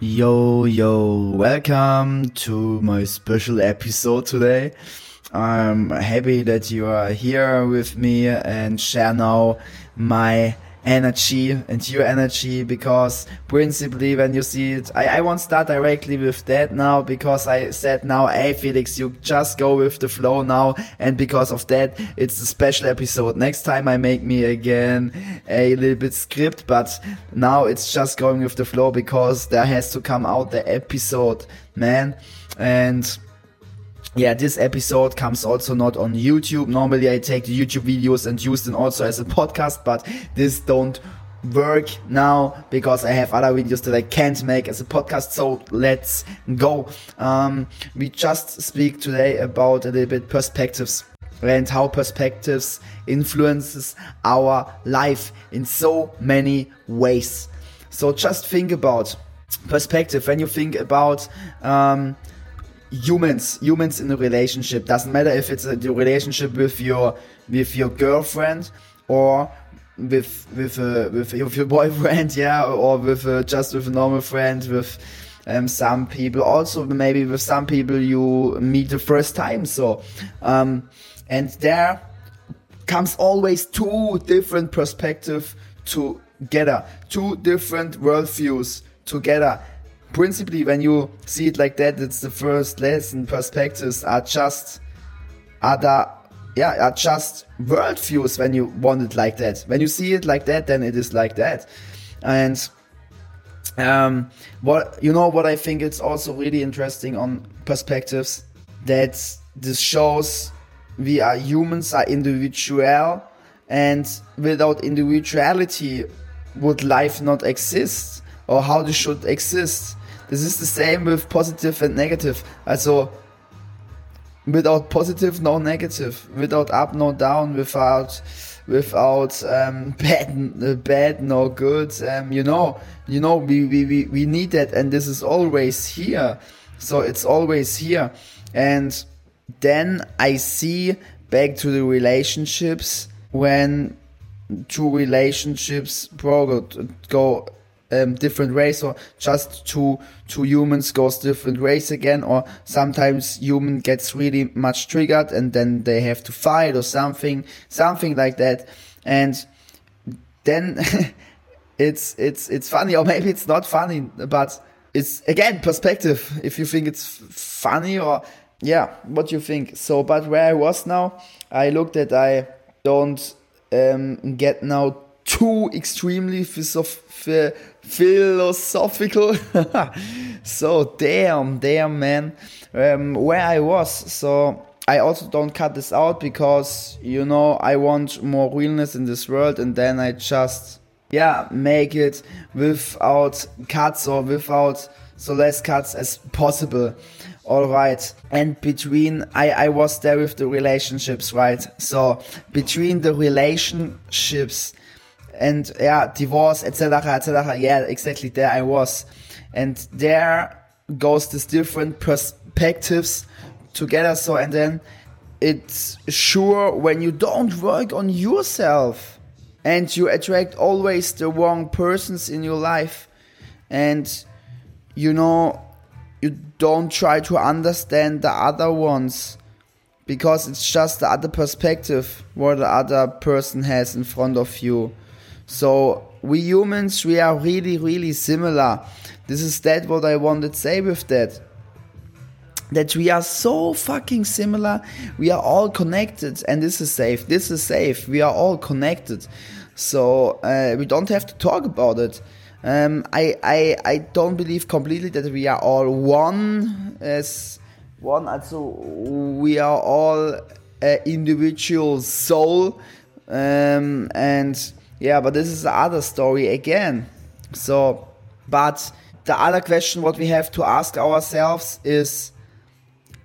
Yo, yo, welcome to my special episode today. I'm happy that you are here with me and share now my energy and your energy because principally when you see it I, I won't start directly with that now because I said now hey Felix you just go with the flow now. And because of that it's a special episode. Next time I make me again a little bit script but now it's just going with the flow because there has to come out the episode man. And yeah, this episode comes also not on YouTube. Normally I take the YouTube videos and use them also as a podcast, but this don't work now because I have other videos that I can't make as a podcast. So let's go. Um, we just speak today about a little bit perspectives and how perspectives influences our life in so many ways. So just think about perspective when you think about, um, humans humans in a relationship. Doesn't matter if it's a relationship with your with your girlfriend or with with with, with your boyfriend yeah or with just with a normal friend with um, some people. Also maybe with some people you meet the first time so um, and there comes always two different perspectives together two different worldviews together principally when you see it like that it's the first lesson perspectives are just other yeah are just worldviews when you want it like that. When you see it like that then it is like that. And um what you know what i think it's also really interesting on perspectives? That this shows we are humans are individual and without individuality would life not exist? Or how this should exist this is the same with positive and negative. Also, without positive, no negative. Without up, no down. Without, without um, bad, bad, no good. Um, you know, you know, we, we, we, we need that, and this is always here. So it's always here. And then I see back to the relationships when two relationships go um, different race or just two two humans goes different race again or sometimes human gets really much triggered and then they have to fight or something something like that. And then it's it's it's funny or maybe it's not funny but it's again perspective. If you think it's funny or yeah what you think. So but where i was now i looked at i don't um, get now too extremely philosophical. so damn, damn, man, um, where I was. So I also don't cut this out because you know I want more realness in this world, and then I just yeah make it without cuts or without so less cuts as possible all right and between i i was there with the relationships right so between the relationships and yeah, divorce, etc., etc. Yeah, exactly. There I was, and there goes this different perspectives together. So and then it's sure when you don't work on yourself and you attract always the wrong persons in your life and you know you don't try to understand the other ones because it's just the other perspective what the other person has in front of you so we humans, we are really, really similar. This is that what I wanted to say with that. That we are so fucking similar. We are all connected, and this is safe. This is safe. We are all connected. So uh, we don't have to talk about it. Um, I, I, I don't believe completely that we are all one as one. Also, we are all an individual soul, um, and yeah, but this is the other story again. So, but the other question what we have to ask ourselves is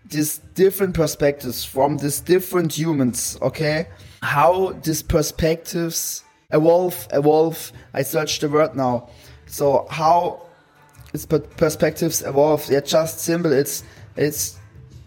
these different perspectives from these different humans, okay? How these perspectives evolve, evolve. I searched the word now. So how its perspectives evolve. Yeah, just simple. It's it's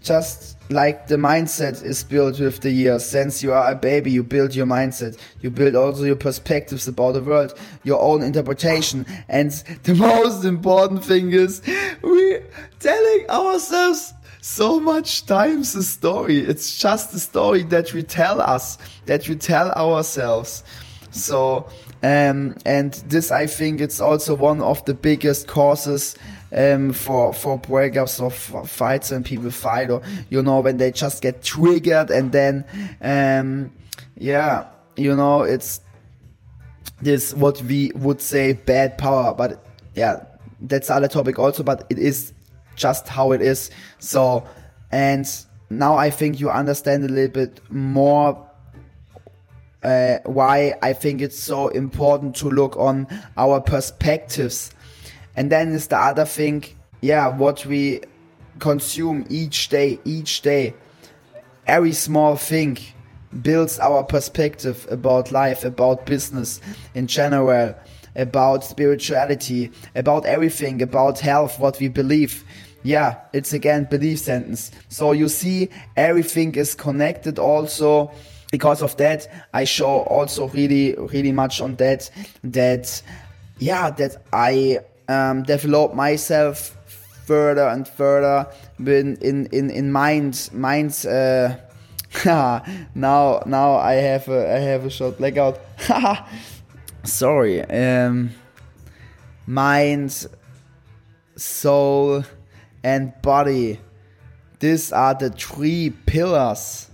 just like the mindset is built with the years. Since you are a baby, you build your mindset. You build also your perspectives about the world, your own interpretation. And the most important thing is we telling ourselves so much times a story. It's just a story that we tell us, that we tell ourselves. So, um, and this, I think, it's also one of the biggest causes um, for for breakups or fights when people fight, or you know, when they just get triggered and then, um, yeah, you know, it's this what we would say bad power, but yeah, that's other topic also. But it is just how it is. So, and now I think you understand a little bit more uh, why I think it's so important to look on our perspectives. And then is the other thing, yeah, what we consume each day, each day. Every small thing builds our perspective about life, about business in general, about spirituality, about everything, about health, what we believe yeah, it's again belief sentence. So you see, everything is connected also. Because of that, I show also really, really much on that, that, yeah, that I um, develop myself further and further in, in, in, in mind, minds, uh, now, now I have a, I have a short blackout. Sorry. Um, mind, soul, and body. These are the three pillars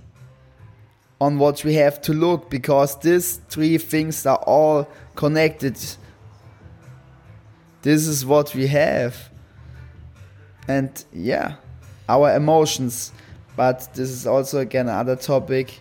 on what we have to look because these three things are all connected. This is what we have. And yeah, our emotions. But this is also again another topic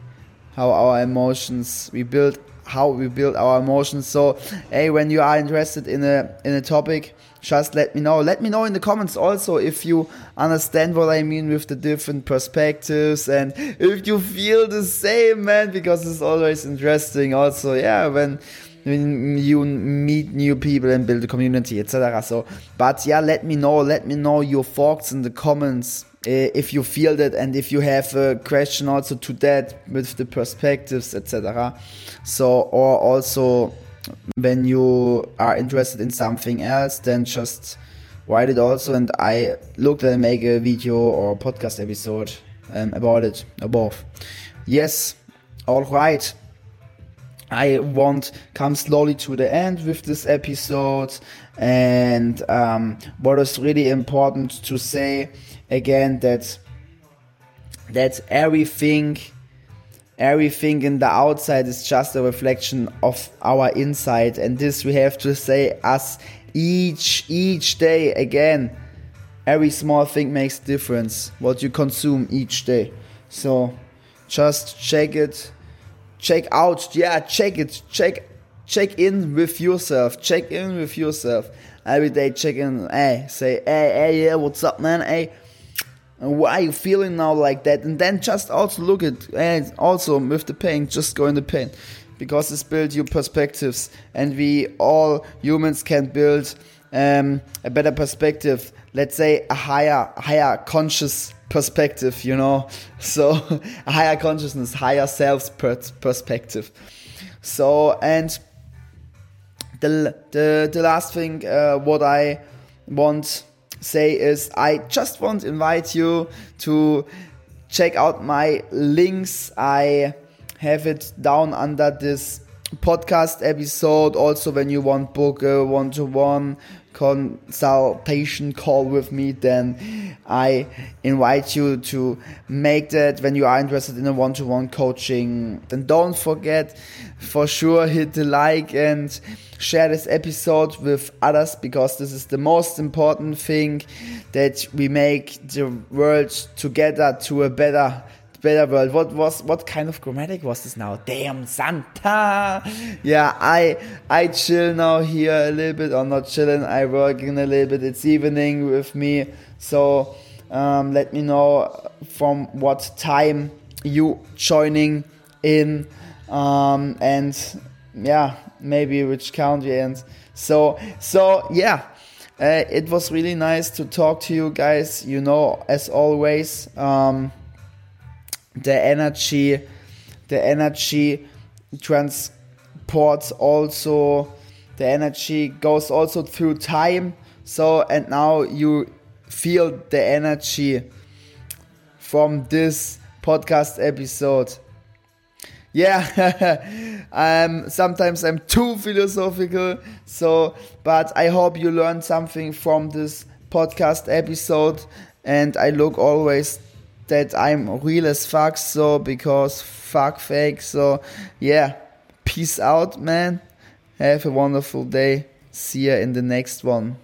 how our emotions we build how we build our emotions. So, hey, when you are interested in a in a topic, just let me know. Let me know in the comments also if you understand what I mean with the different perspectives and if you feel the same, man, because it's always interesting. Also, yeah, when you meet new people and build a community, etc. So, but yeah, let me know. Let me know your thoughts in the comments uh, if you feel that and if you have a question also to that with the perspectives, etc. So, or also when you are interested in something else, then just write it also, and I look and make a video or podcast episode um, about it above. Yes, all right. I want come slowly to the end with this episode, and um, what is really important to say again that that everything everything in the outside is just a reflection of our inside. And this we have to say us each each day again. Every small thing makes difference what you consume each day. So just check it check out yeah check it check check in with yourself check in with yourself. Every day check in hey say hey hey yeah what's up man? Hey why are you feeling now like that? And then just also look at and also with the pain just go in the pain. Because this builds your perspectives. And we all humans can build um, a better perspective let's say a higher higher conscious perspective you know so a higher consciousness higher self perspective so and the the, the last thing uh, what i want say is I just want to invite you to check out my links. I have it down under this podcast episode. Also, when you want book a one to one consultation call with me, then I invite you to make that when you are interested in a one to one coaching. Then don't forget for sure hit the like and share this episode with others because this is the most important thing that we make the world together to a better better world. What was what kind of grammatic was this now? Damn Santa. Yeah, I I chill now here a little bit or not chilling. I working a little bit. It's evening with me. So um, let me know from what time you joining in um, and yeah maybe which country and so so yeah uh, it was really nice to talk to you guys. You know, as always, um, the energy, the energy transports also, the energy goes also through time. So, and now you feel the energy from this podcast episode. Yeah, um, sometimes I'm too philosophical. So, but I hope you learned something from this podcast episode. And I look always that I'm real as fuck. So, because fuck fake. So, yeah, peace out, man. Have a wonderful day. See ya in the next one.